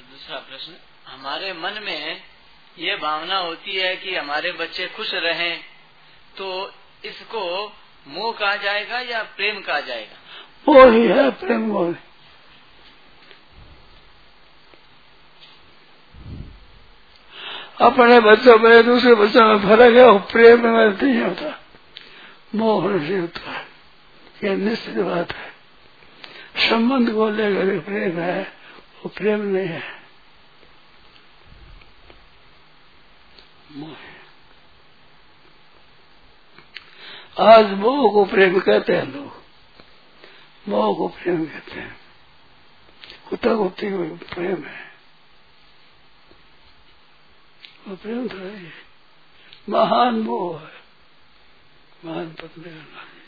दूसरा प्रश्न, हमारे मन में ये भावना होती है कि हमारे बच्चे खुश रहें तो इसको मोह कहा जाएगा या प्रेम कहा जाएगा? वो ही है प्रेम मोह अपने बच्चों में, दूसरे बच्चों में फ़र्क है, वो प्रेम में नहीं होता। मोह नहीं होता। है ये निश्चित बात है। संबंध को लेकर प्रेम है। वो प्रेम नहीं है। आज मोह को प्रेम कहते हैं लोग। मोह को प्रेम कहते हैं। कुत्ता कुत्ती को प्रेम है। वो प्रेम थोड़ा ही महान मोह है। महान पत्नी का हो।